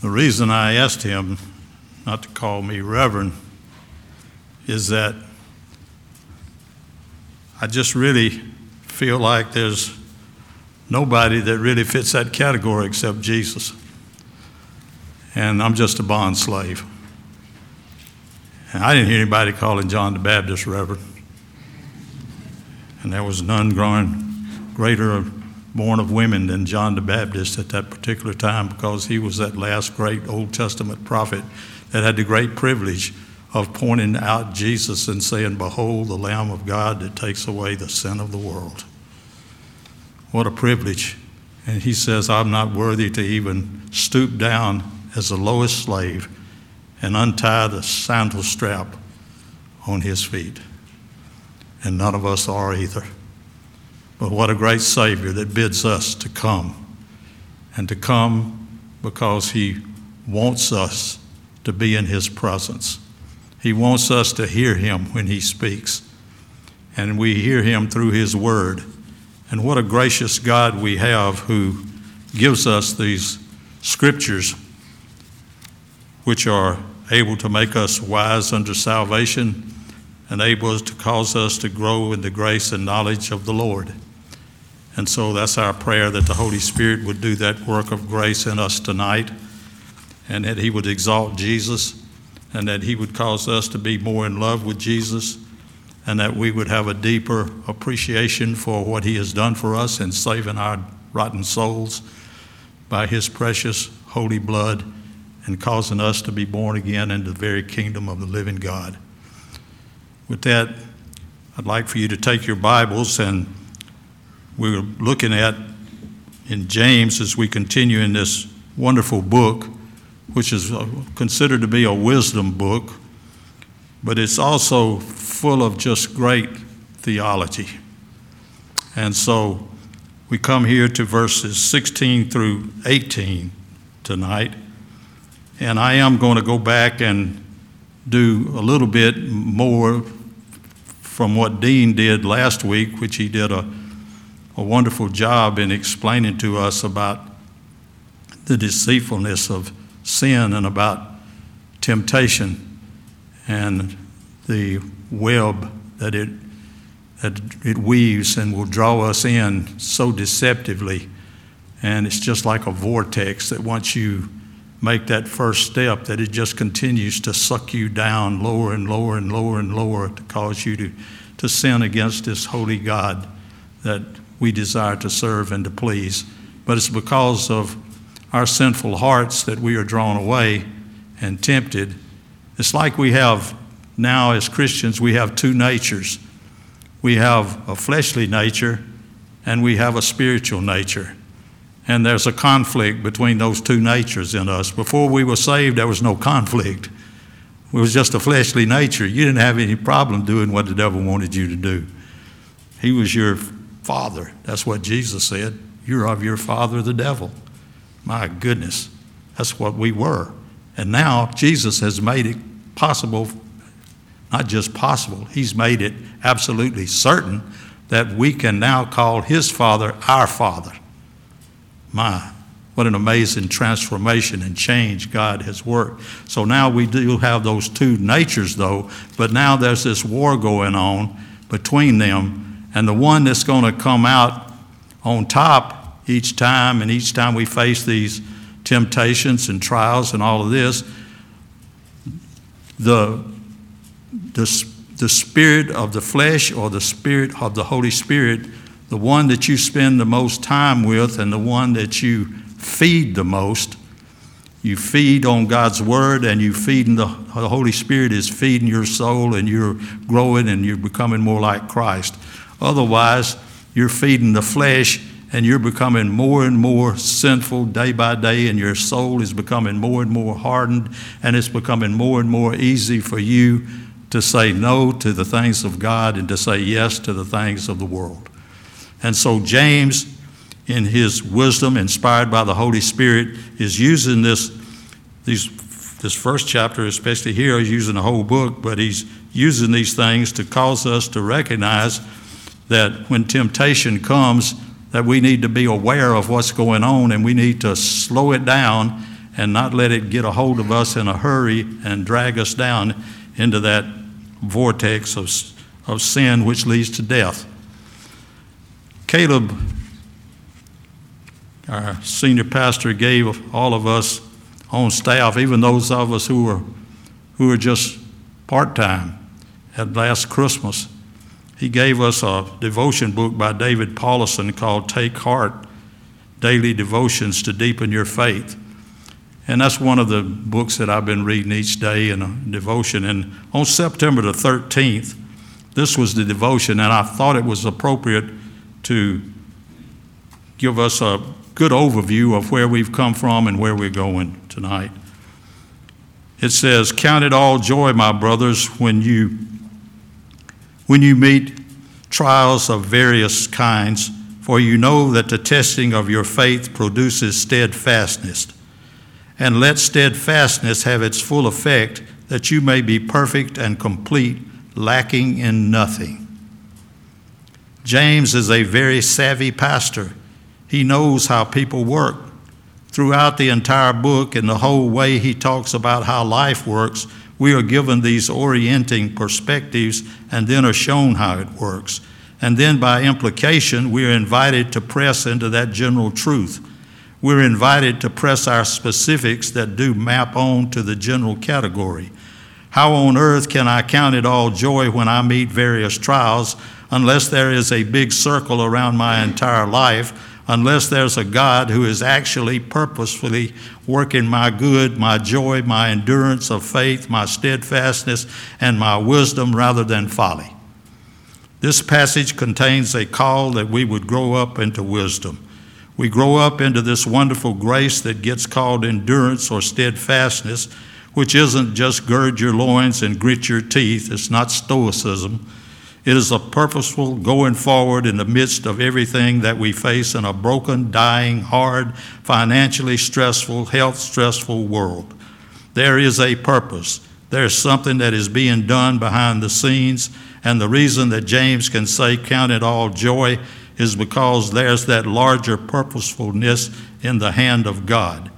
The reason I asked him not to call me Reverend is that I just really feel like there's nobody that really fits that category except Jesus. And I'm just a bond slave. And I didn't hear anybody calling John the Baptist Reverend. And there was none growing greater born of women than John the Baptist at that particular time because he was that last great Old Testament prophet that had the great privilege of pointing out Jesus and saying, Behold, the Lamb of God that takes away the sin of the world. What a privilege. And he says, I'm not worthy to even stoop down as the lowest slave and untie the sandal strap on his feet. And none of us are either. But what a great Savior that bids us to come. And to come because He wants us to be in His presence. He wants us to hear Him when He speaks. And we hear Him through His Word. And what a gracious God we have who gives us these scriptures which are able to make us wise unto salvation and able to cause us to grow in the grace and knowledge of the Lord. And so that's our prayer that the Holy Spirit would do that work of grace in us tonight and that He would exalt Jesus and that He would cause us to be more in love with Jesus and that we would have a deeper appreciation for what He has done for us in saving our rotten souls by His precious holy blood and causing us to be born again into the very kingdom of the living God. With that, I'd like for you to take your Bibles and we're looking at in James as we continue in this wonderful book, which is uh, considered to be a wisdom book, but it's also full of just great theology. And so we come here to verses 16 through 18 tonight. And I am going to go back and do a little bit more from what Dean did last week, which he did a, a wonderful job in explaining to us about the deceitfulness of sin and about temptation and the web that it, that it weaves and will draw us in so deceptively. And it's just like a vortex that once you make that first step that it just continues to suck you down lower and lower and lower and lower to cause you to, to sin against this holy God that we desire to serve and to please. But it's because of our sinful hearts that we are drawn away and tempted. It's like we have now, as Christians, we have two natures we have a fleshly nature and we have a spiritual nature. And there's a conflict between those two natures in us. Before we were saved, there was no conflict. It was just a fleshly nature. You didn't have any problem doing what the devil wanted you to do. He was your father. That's what Jesus said. You're of your father, the devil. My goodness, that's what we were. And now Jesus has made it possible, not just possible, He's made it absolutely certain that we can now call His Father our Father. My, what an amazing transformation and change God has worked. So now we do have those two natures, though, but now there's this war going on between them, and the one that's going to come out on top each time, and each time we face these temptations and trials and all of this, the, the, the spirit of the flesh or the spirit of the Holy Spirit the one that you spend the most time with and the one that you feed the most. You feed on God's Word and you feed in the, the Holy Spirit is feeding your soul and you're growing and you're becoming more like Christ. Otherwise, you're feeding the flesh and you're becoming more and more sinful day by day, and your soul is becoming more and more hardened, and it's becoming more and more easy for you to say no to the things of God and to say yes to the things of the world. And so James, in his wisdom, inspired by the Holy Spirit, is using this, these, this first chapter, especially here, he's using the whole book, but he's using these things to cause us to recognize that when temptation comes, that we need to be aware of what's going on and we need to slow it down and not let it get a hold of us in a hurry and drag us down into that vortex of, of sin which leads to death. Caleb, our senior pastor, gave all of us on staff, even those of us who were, who were just part time at last Christmas, he gave us a devotion book by David Powlison called Take Heart Daily Devotions to Deepen Your Faith. And that's one of the books that I've been reading each day in a devotion. And on September the 13th, this was the devotion, and I thought it was appropriate to give us a good overview of where we've come from and where we're going tonight. It says, Count it all joy, my brothers, when you when you meet trials of various kinds, for you know that the testing of your faith produces steadfastness. And let steadfastness have its full effect, that you may be perfect and complete, lacking in nothing. James is a very savvy pastor. He knows how people work. Throughout the entire book and the whole way he talks about how life works, we are given these orienting perspectives and then are shown how it works. And then, by implication, we are invited to press into that general truth. We're invited to press our specifics that do map on to the general category. How on earth can I count it all joy when I meet various trials unless there is a big circle around my entire life unless there's a God who is actually purposefully working my good, my joy, my endurance of faith, my steadfastness, and my wisdom rather than folly. This passage contains a call that we would grow up into wisdom. We grow up into this wonderful grace that gets called endurance or steadfastness, which isn't just gird your loins and grit your teeth, it's not stoicism. It is a purposeful going forward in the midst of everything that we face in a broken, dying, hard, financially stressful, health stressful world. There is a purpose. There's something that is being done behind the scenes, and the reason that James can say, Count it all joy, is because there's that larger purposefulness in the hand of God.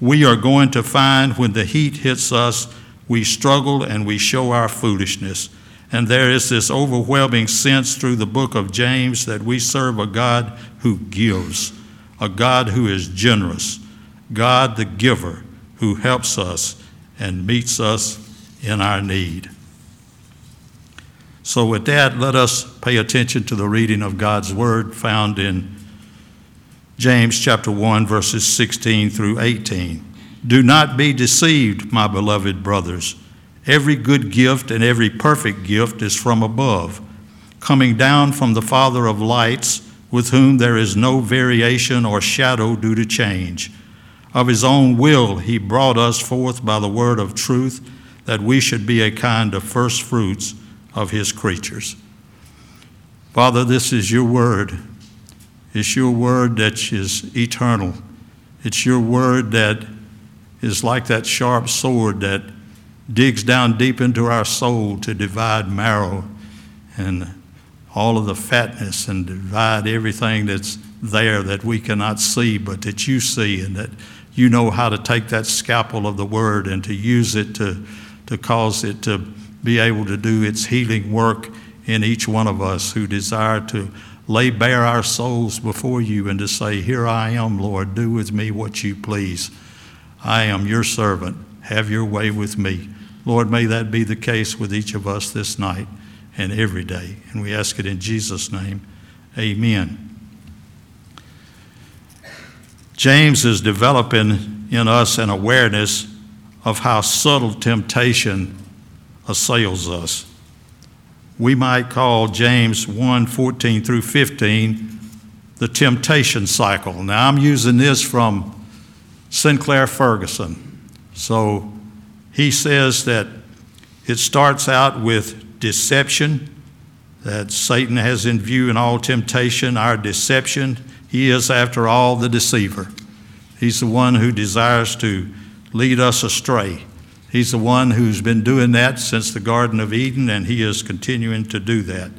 We are going to find when the heat hits us, we struggle and we show our foolishness. And there is this overwhelming sense through the book of James that we serve a God who gives, a God who is generous, God the giver who helps us and meets us in our need. So, with that, let us pay attention to the reading of God's word found in James chapter 1, verses 16 through 18. Do not be deceived, my beloved brothers. Every good gift and every perfect gift is from above, coming down from the Father of lights, with whom there is no variation or shadow due to change. Of his own will, he brought us forth by the word of truth, that we should be a kind of first fruits of his creatures. Father, this is your word. It's your word that is eternal. It's your word that is like that sharp sword that digs down deep into our soul to divide marrow and all of the fatness and divide everything that's there that we cannot see, but that you see, and that you know how to take that scalpel of the word and to use it to, to cause it to be able to do its healing work in each one of us who desire to lay bare our souls before you and to say, Here I am, Lord, do with me what you please. I am your servant. Have your way with me. Lord, may that be the case with each of us this night and every day. And we ask it in Jesus' name. Amen. James is developing in us an awareness of how subtle temptation assails us. We might call James 1 14 through 15 the temptation cycle. Now, I'm using this from Sinclair Ferguson. So he says that it starts out with deception, that Satan has in view in all temptation our deception. He is, after all, the deceiver. He's the one who desires to lead us astray. He's the one who's been doing that since the Garden of Eden, and he is continuing to do that.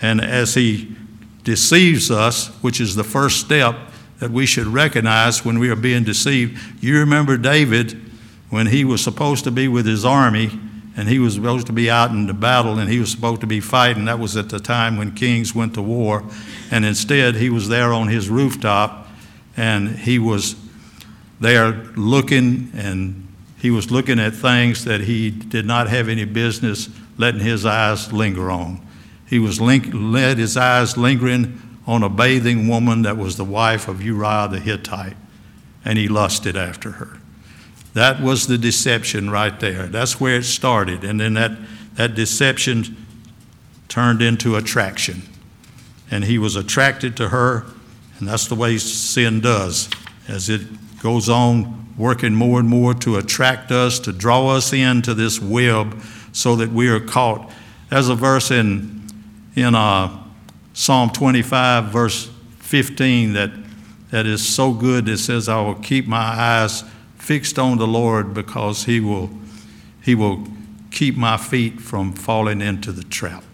And as he deceives us, which is the first step, that we should recognize when we are being deceived. You remember David when he was supposed to be with his army and he was supposed to be out in the battle and he was supposed to be fighting. That was at the time when kings went to war. And instead, he was there on his rooftop and he was there looking and he was looking at things that he did not have any business letting his eyes linger on. He was link, led his eyes lingering on a bathing woman that was the wife of Uriah the Hittite, and he lusted after her. That was the deception right there. That's where it started. And then that, that deception turned into attraction. And he was attracted to her, and that's the way sin does. As it goes on working more and more to attract us, to draw us into this web so that we are caught. There's a verse in, in uh, Psalm 25, verse 15, that, that is so good. It says, I will keep my eyes fixed on the Lord because he will, he will keep my feet from falling into the trap,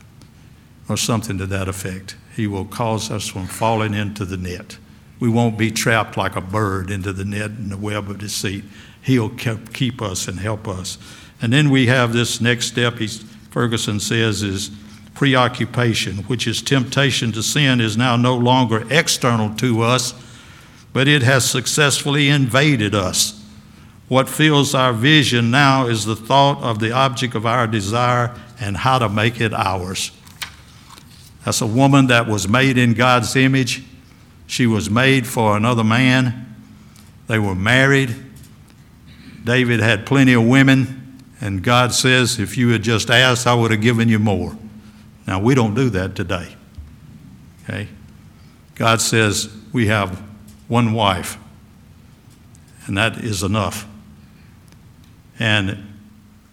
or something to that effect. He will cause us from falling into the net. We won't be trapped like a bird into the net and the web of deceit. He'll keep us and help us. And then we have this next step, he's, Ferguson says, is preoccupation, which is temptation to sin, is now no longer external to us, but it has successfully invaded us. What fills our vision now is the thought of the object of our desire and how to make it ours. That's a woman that was made in God's image. She was made for another man. They were married. David had plenty of women, and God says, If you had just asked, I would have given you more. Now, we don't do that today. Okay? God says, We have one wife, and that is enough. And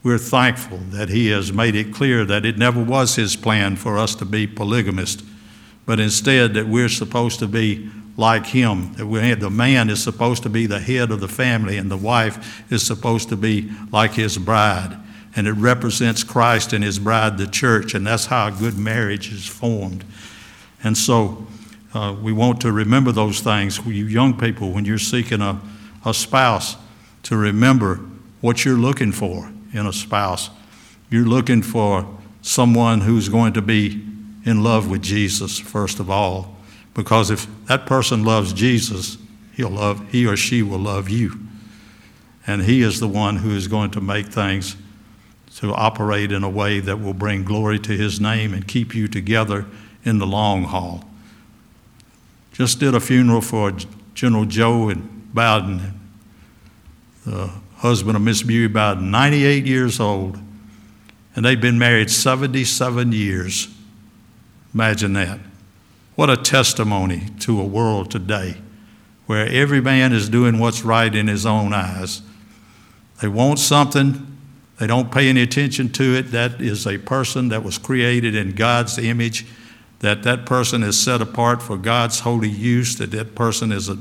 we're thankful that He has made it clear that it never was His plan for us to be polygamist, but instead that we're supposed to be like Him. That the man is supposed to be the head of the family, and the wife is supposed to be like His bride. And it represents Christ and His bride, the church, and that's how a good marriage is formed. And so uh, we want to remember those things. You young people, when you're seeking a, a spouse, to remember what you're looking for in a spouse. You're looking for someone who's going to be in love with Jesus, first of all, because if that person loves Jesus, he'll love, he or she will love you. And he is the one who is going to make things to operate in a way that will bring glory to his name and keep you together in the long haul. Just did a funeral for General Joe and Bowden. The husband of Miss Beauty, about 98 years old, and they've been married 77 years. Imagine that. What a testimony to a world today where every man is doing what's right in his own eyes. They want something, they don't pay any attention to it. That is a person that was created in God's image, that that person is set apart for God's holy use, that that person is a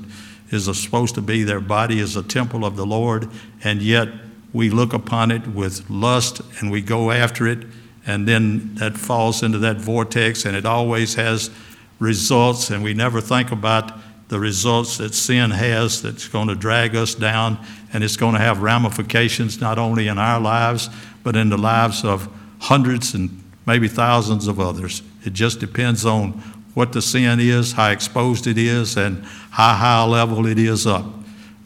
is supposed to be their body is a temple of the Lord, and yet we look upon it with lust and we go after it, and then that falls into that vortex, and it always has results, and we never think about the results that sin has that's going to drag us down, and it's going to have ramifications not only in our lives, but in the lives of hundreds and maybe thousands of others. It just depends on what the sin is, how exposed it is, and how high a level it is up.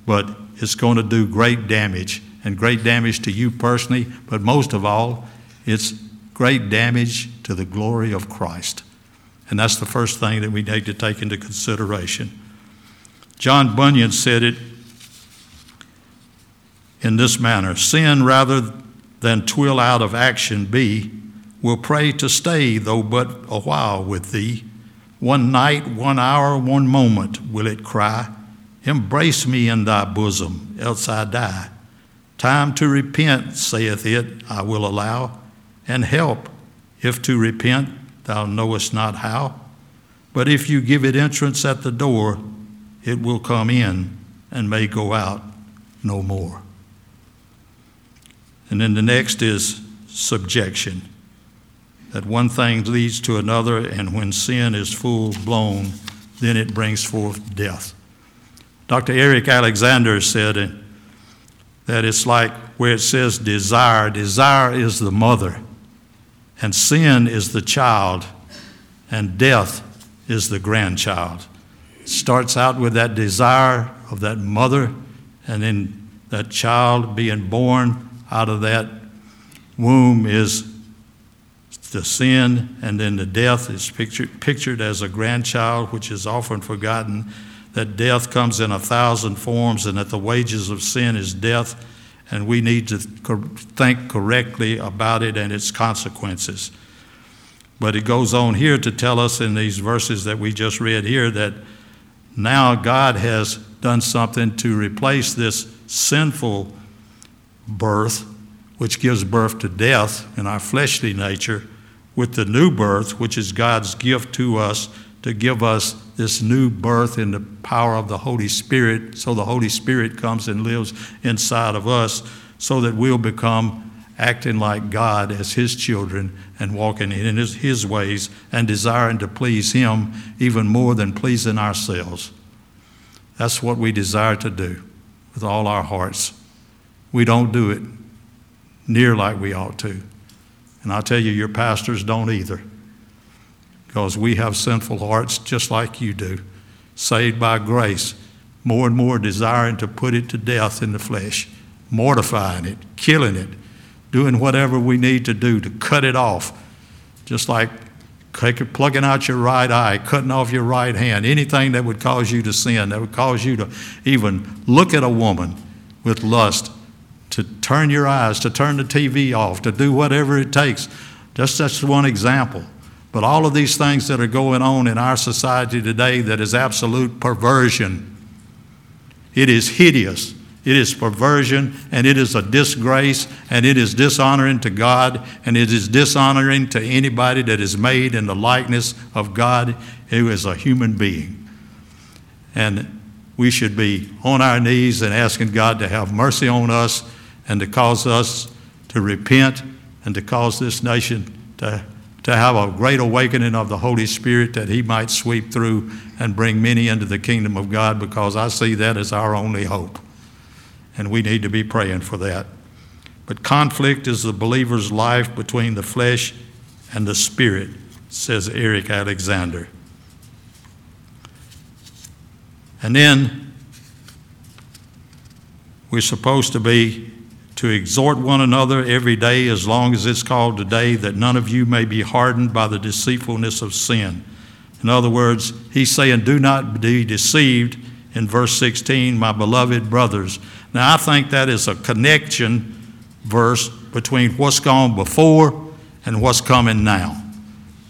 But it's going to do great damage, and great damage to you personally, but most of all, it's great damage to the glory of Christ. And that's the first thing that we need to take into consideration. John Bunyan said it in this manner Sin, rather than twill out of action be, will pray to stay, though but a while with thee. One night, one hour, one moment will it cry, Embrace me in thy bosom, else I die. Time to repent, saith it, I will allow, and help, if to repent thou knowest not how. But if you give it entrance at the door, it will come in and may go out no more. And then the next is subjection that one thing leads to another, and when sin is full blown, then it brings forth death. Dr. Eric Alexander said that it's like where it says desire, desire is the mother, and sin is the child, and death is the grandchild. It starts out with that desire of that mother, and then that child being born out of that womb is the sin, and then the death is pictured, pictured as a grandchild, which is often forgotten. That death comes in a thousand forms, and that the wages of sin is death, and we need to think correctly about it and its consequences. But it goes on here to tell us in these verses that we just read here that now God has done something to replace this sinful birth, which gives birth to death in our fleshly nature, with the new birth, which is God's gift to us to give us this new birth in the power of the Holy Spirit, so the Holy Spirit comes and lives inside of us, so that we'll become acting like God as His children and walking in His, his ways and desiring to please Him even more than pleasing ourselves. That's what we desire to do with all our hearts. We don't do it near like we ought to. And I'll tell you, your pastors don't either. Because we have sinful hearts just like you do, saved by grace, more and more desiring to put it to death in the flesh, mortifying it, killing it, doing whatever we need to do to cut it off. Just like plugging out your right eye, cutting off your right hand, anything that would cause you to sin, that would cause you to even look at a woman with lust to turn your eyes, to turn the TV off, to do whatever it takes. Just that's one example. But all of these things that are going on in our society today that is absolute perversion, it is hideous. It is perversion and it is a disgrace and it is dishonoring to God and it is dishonoring to anybody that is made in the likeness of God who is a human being. And we should be on our knees and asking God to have mercy on us and to cause us to repent and to cause this nation to, to have a great awakening of the Holy Spirit that He might sweep through and bring many into the kingdom of God because I see that as our only hope. And we need to be praying for that. But conflict is the believer's life between the flesh and the spirit, says Eric Alexander. And then we're supposed to be to exhort one another every day as long as it's called today, that none of you may be hardened by the deceitfulness of sin. In other words, he's saying, Do not be deceived in verse 16, my beloved brothers. Now, I think that is a connection verse between what's gone before and what's coming now.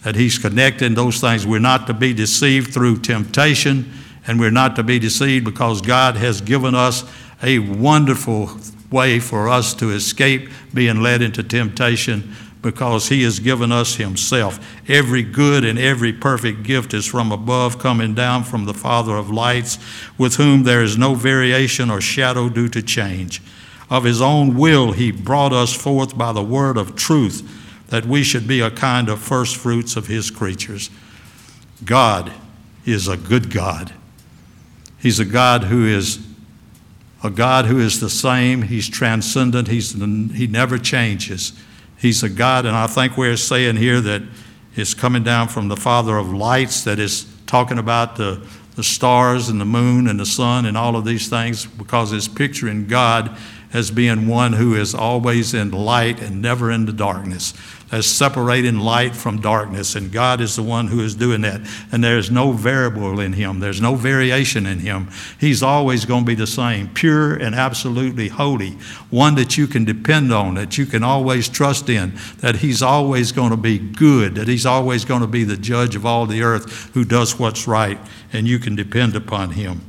That he's connecting those things. We're not to be deceived through temptation, and we're not to be deceived because God has given us a wonderful way for us to escape being led into temptation because He has given us Himself. Every good and every perfect gift is from above, coming down from the Father of lights, with whom there is no variation or shadow due to change. Of His own will, He brought us forth by the word of truth, that we should be a kind of first fruits of His creatures. God is a good God. He's a God who is a God who is the same. He's transcendent. He's, he never changes. He's a God, and I think we're saying here that it's coming down from the Father of lights, that is talking about the, the stars and the moon and the sun and all of these things, because it's picturing God as being one who is always in light and never in the darkness as separating light from darkness. And God is the one who is doing that. And there's no variable in Him, there's no variation in Him. He's always going to be the same, pure and absolutely holy, one that you can depend on, that you can always trust in, that He's always going to be good, that He's always going to be the judge of all the earth who does what's right, and you can depend upon Him.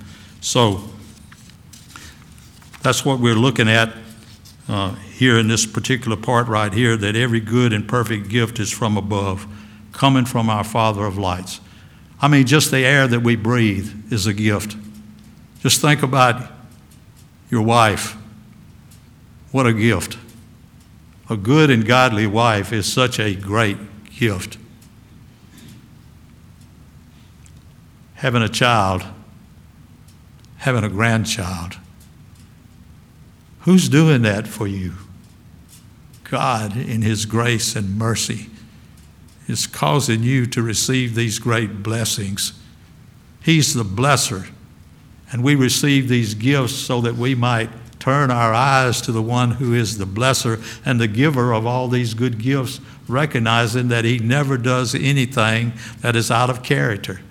So, that's what we're looking at uh, here in this particular part right here that every good and perfect gift is from above, coming from our Father of lights. I mean, just the air that we breathe is a gift. Just think about your wife. What a gift. A good and godly wife is such a great gift. Having a child, having a grandchild. Who's doing that for you? God, in His grace and mercy, is causing you to receive these great blessings. He's the blesser. And we receive these gifts so that we might turn our eyes to the one who is the blesser and the giver of all these good gifts, recognizing that he never does anything that is out of character.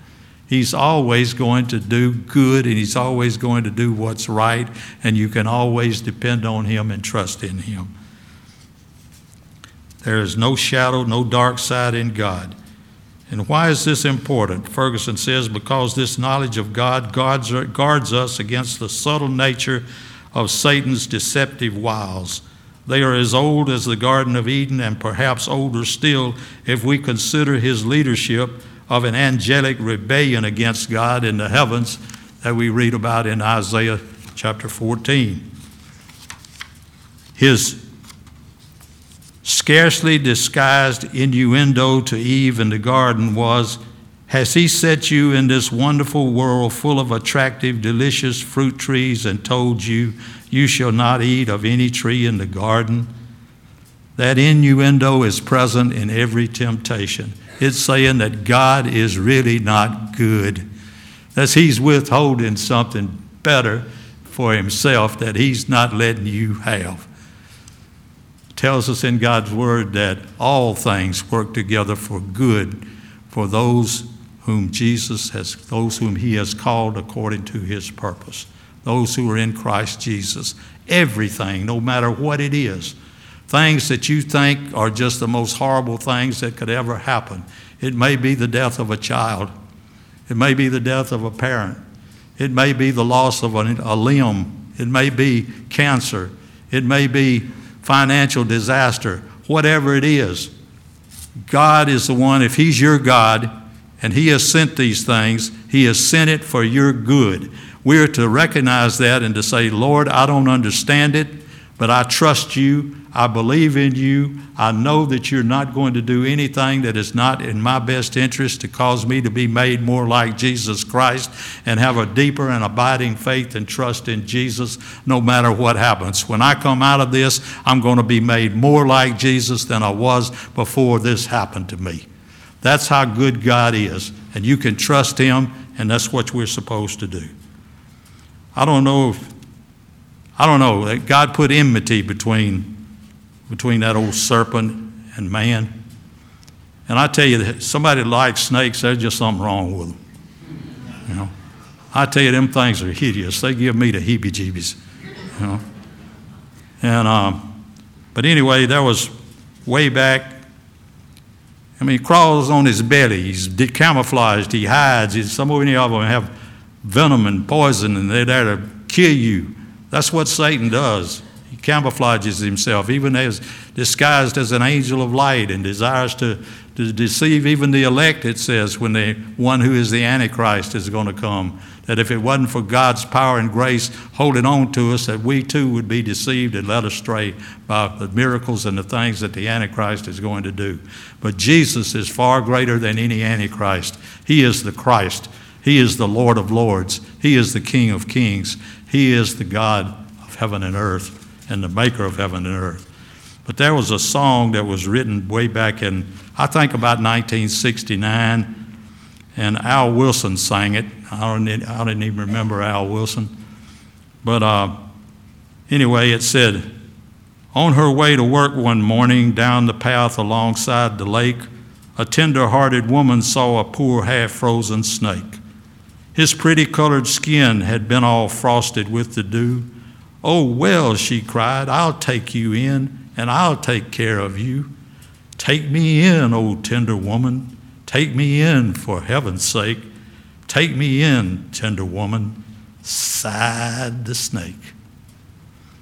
He's always going to do good and he's always going to do what's right, and you can always depend on him and trust in him. There is no shadow, no dark side in God. And why is this important? Ferguson says, because this knowledge of God guards, guards us against the subtle nature of Satan's deceptive wiles. They are as old as the Garden of Eden, and perhaps older still if we consider his leadership of an angelic rebellion against God in the heavens that we read about in Isaiah chapter 14. His scarcely disguised innuendo to Eve in the garden was Has he set you in this wonderful world full of attractive, delicious fruit trees and told you, You shall not eat of any tree in the garden? That innuendo is present in every temptation. It's saying that God is really not good, that He's withholding something better for Himself that He's not letting you have. Tells us in God's Word that all things work together for good for those whom Jesus has, those whom He has called according to His purpose, those who are in Christ Jesus. Everything, no matter what it is, things that you think are just the most horrible things that could ever happen. It may be the death of a child, it may be the death of a parent, it may be the loss of a, a limb, it may be cancer, it may be financial disaster, whatever it is. God is the one, if He's your God and He has sent these things, He has sent it for your good. We are to recognize that and to say, Lord, I don't understand it, but I trust you. I believe in you. I know that you're not going to do anything that is not in my best interest to cause me to be made more like Jesus Christ and have a deeper and abiding faith and trust in Jesus no matter what happens. When I come out of this, I'm going to be made more like Jesus than I was before this happened to me. That's how good God is, and you can trust Him, and that's what we're supposed to do. I don't know if I don't know. that God put enmity between, between that old serpent and man. And I tell you, that somebody likes snakes, there's just something wrong with them. You know, I tell you, them things are hideous. They give me the heebie-jeebies. You know, and um, but anyway, there was way back. I mean, he crawls on his belly. He's camouflaged. He hides. He's, some of any of them have venom and poison, and they're there to kill you. That's what Satan does. He camouflages himself, even as disguised as an angel of light, and desires to, to deceive even the elect, it says, when the one who is the Antichrist is going to come. That if it wasn't for God's power and grace holding on to us, that we too would be deceived and led astray by the miracles and the things that the Antichrist is going to do. But Jesus is far greater than any Antichrist. He is the Christ. He is the Lord of Lords. He is the King of Kings. He is the God of heaven and earth and the maker of heaven and earth. But there was a song that was written way back in, I think about 1969, and Al Wilson sang it. I don't, I didn't even remember Al Wilson. But uh, anyway, it said, On her way to work one morning down the path alongside the lake, a tender hearted woman saw a poor half frozen snake. His pretty colored skin had been all frosted with the dew. Oh, well, she cried, I'll take you in and I'll take care of you. Take me in, O tender woman. Take me in for heaven's sake. Take me in, tender woman, sighed the snake.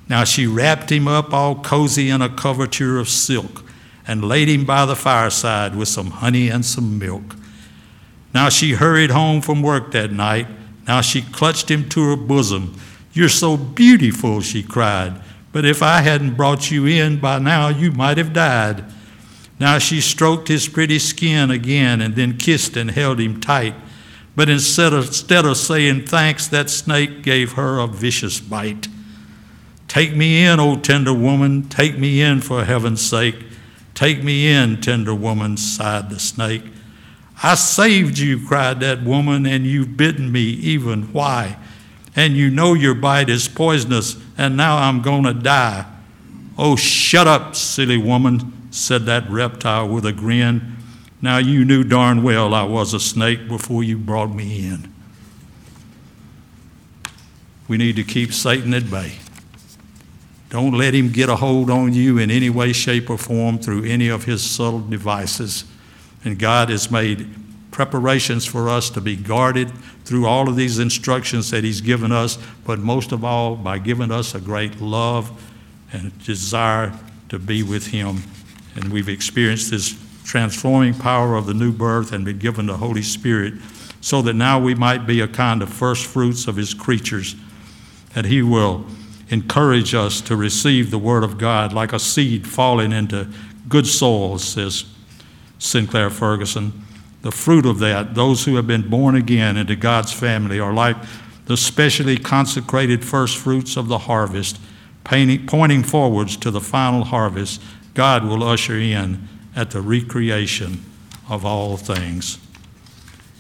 Now she wrapped him up all cozy in a coverture of silk and laid him by the fireside with some honey and some milk. Now she hurried home from work that night. Now she clutched him to her bosom. You're so beautiful, she cried. But if I hadn't brought you in by now, you might have died. Now she stroked his pretty skin again and then kissed and held him tight. But instead of, instead of saying thanks, that snake gave her a vicious bite. Take me in, O tender woman, take me in for heaven's sake. Take me in, tender woman, sighed the snake. I saved you, cried that woman, and you've bitten me even. Why? And you know your bite is poisonous, and now I'm going to die. Oh, shut up, silly woman, said that reptile with a grin. Now you knew darn well I was a snake before you brought me in. We need to keep Satan at bay. Don't let him get a hold on you in any way, shape, or form through any of his subtle devices. And God has made preparations for us to be guarded through all of these instructions that He's given us, but most of all, by giving us a great love and desire to be with Him. And we've experienced this transforming power of the new birth and been given the Holy Spirit so that now we might be a kind of first fruits of His creatures, that He will encourage us to receive the Word of God like a seed falling into good soil, says Sinclair Ferguson. The fruit of that, those who have been born again into God's family, are like the specially consecrated first fruits of the harvest, pointing forwards to the final harvest God will usher in at the recreation of all things.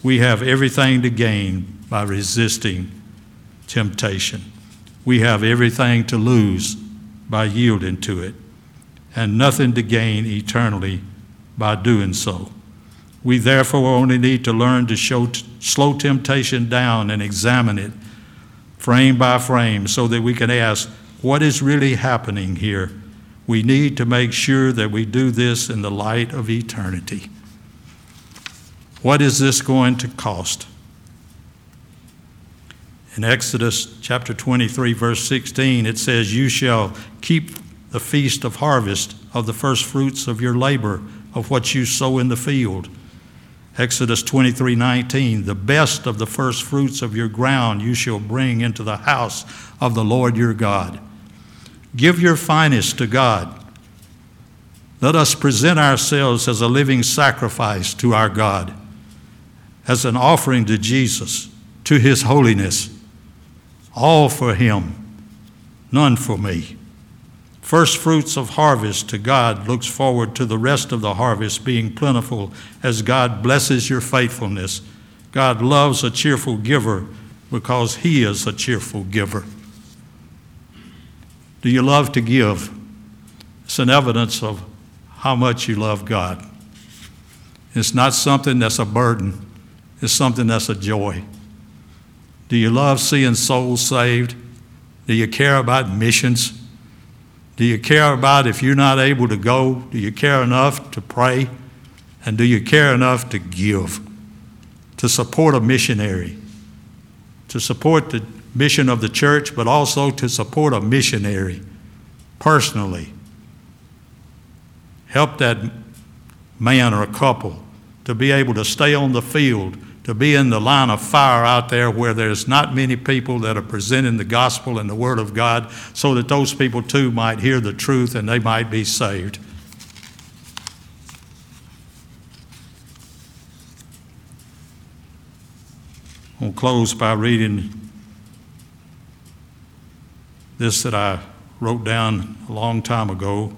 We have everything to gain by resisting temptation we have everything to lose by yielding to it, and nothing to gain eternally by doing so. We therefore only need to learn to show, slow temptation down and examine it frame by frame so that we can ask, what is really happening here? We need to make sure that we do this in the light of eternity. What is this going to cost? In Exodus chapter 23, verse 16, it says, You shall keep the feast of harvest of the first fruits of your labor, of what you sow in the field. Exodus 23 19, the best of the first fruits of your ground you shall bring into the house of the Lord your God. Give your finest to God. Let us present ourselves as a living sacrifice to our God, as an offering to Jesus, to his holiness all for him, none for me. First fruits of harvest to God looks forward to the rest of the harvest being plentiful as God blesses your faithfulness. God loves a cheerful giver because he is a cheerful giver. Do you love to give? It's an evidence of how much you love God. It's not something that's a burden, it's something that's a joy. Do you love seeing souls saved? Do you care about missions? Do you care about if you're not able to go? Do you care enough to pray? And do you care enough to give? To support a missionary? To support the mission of the church, but also to support a missionary personally? Help that man or a couple to be able to stay on the field to be in the line of fire out there where there's not many people that are presenting the gospel and the word of God so that those people too might hear the truth and they might be saved. I'll close by reading this that I wrote down a long time ago.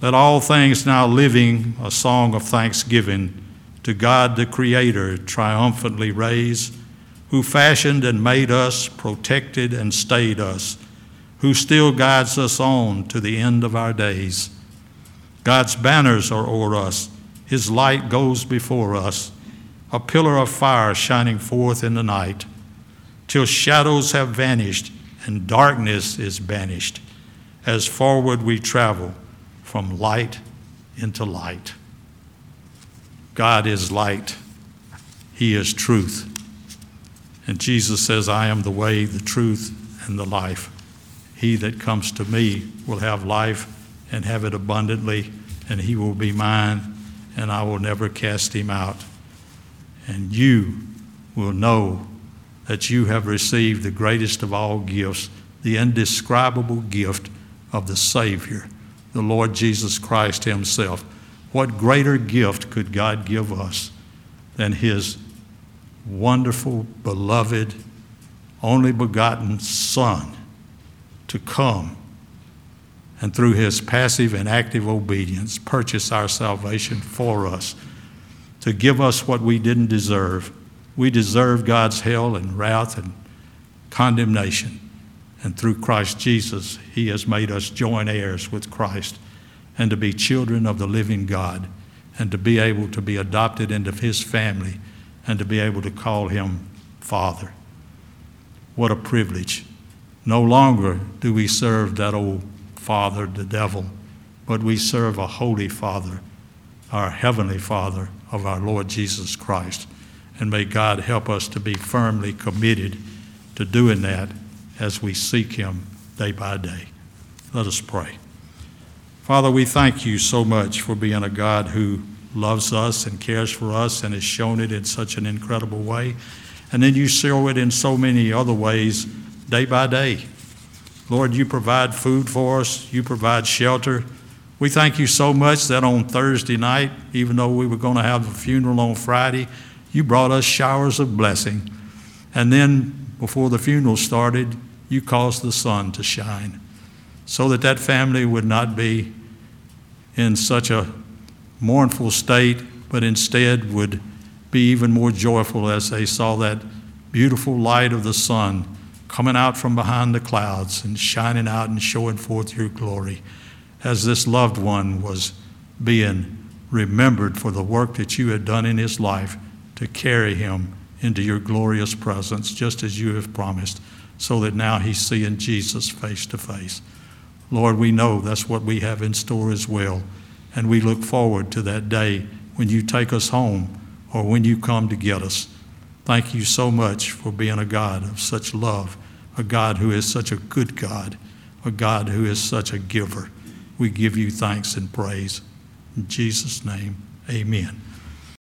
Let all things now living a song of thanksgiving to God the Creator triumphantly raise, who fashioned and made us, protected and stayed us, who still guides us on to the end of our days. God's banners are o'er us, His light goes before us, a pillar of fire shining forth in the night, till shadows have vanished and darkness is banished, as forward we travel from light into light. God is light, He is truth. And Jesus says, I am the way, the truth, and the life. He that comes to me will have life and have it abundantly, and he will be mine, and I will never cast him out. And you will know that you have received the greatest of all gifts, the indescribable gift of the Savior, the Lord Jesus Christ Himself. What greater gift could God give us than His wonderful, beloved, only begotten Son to come and through his passive and active obedience purchase our salvation for us, to give us what we didn't deserve. We deserve God's hell and wrath and condemnation. And through Christ Jesus, he has made us joint heirs with Christ and to be children of the living God and to be able to be adopted into his family and to be able to call him Father. What a privilege. No longer do we serve that old father, the devil, but we serve a holy Father, our heavenly Father of our Lord Jesus Christ. And may God help us to be firmly committed to doing that as we seek Him day by day. Let us pray. Father, we thank you so much for being a God who loves us and cares for us and has shown it in such an incredible way. And then you show it in so many other ways day by day. Lord, you provide food for us, you provide shelter. We thank you so much that on Thursday night, even though we were going to have a funeral on Friday, you brought us showers of blessing. And then before the funeral started, you caused the sun to shine so that that family would not be in such a mournful state, but instead would be even more joyful as they saw that beautiful light of the sun coming out from behind the clouds and shining out and showing forth your glory as this loved one was being remembered for the work that you had done in his life to carry him into your glorious presence, just as you have promised, so that now he's seeing Jesus face to face. Lord, we know that's what we have in store as well, and we look forward to that day when you take us home or when you come to get us. Thank you so much for being a God of such love, a God who is such a good God, a God who is such a giver. We give you thanks and praise. In Jesus' name, amen.